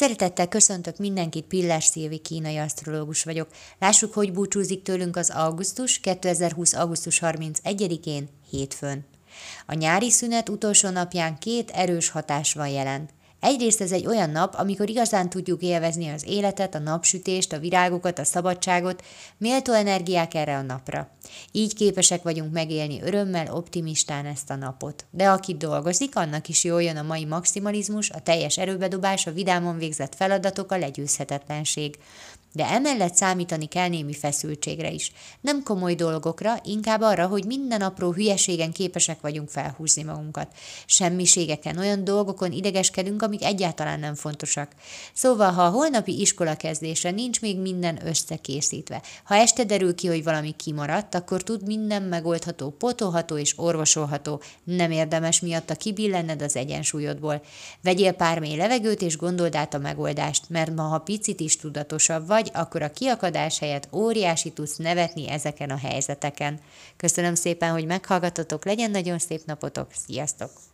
Szeretettel köszöntök mindenkit, Pillás Szilvi kínai asztrológus vagyok. Lássuk, hogy búcsúzik tőlünk az augusztus 2020. augusztus 31-én, hétfőn. A nyári szünet utolsó napján két erős hatás van jelen. Egyrészt ez egy olyan nap, amikor igazán tudjuk élvezni az életet, a napsütést, a virágokat, a szabadságot, méltó energiák erre a napra. Így képesek vagyunk megélni örömmel, optimistán ezt a napot. De aki dolgozik, annak is jól jön a mai maximalizmus, a teljes erőbedobás, a vidámon végzett feladatok, a legyőzhetetlenség de emellett számítani kell némi feszültségre is. Nem komoly dolgokra, inkább arra, hogy minden apró hülyeségen képesek vagyunk felhúzni magunkat. Semmiségeken, olyan dolgokon idegeskedünk, amik egyáltalán nem fontosak. Szóval, ha a holnapi iskola kezdésre nincs még minden összekészítve, ha este derül ki, hogy valami kimaradt, akkor tud minden megoldható, potolható és orvosolható, nem érdemes miatt a kibillenned az egyensúlyodból. Vegyél pár mély levegőt és gondold át a megoldást, mert ma, ha picit is tudatosabb vagy, akkor a kiakadás helyett óriási tudsz nevetni ezeken a helyzeteken. Köszönöm szépen, hogy meghallgatotok, legyen nagyon szép napotok, sziasztok!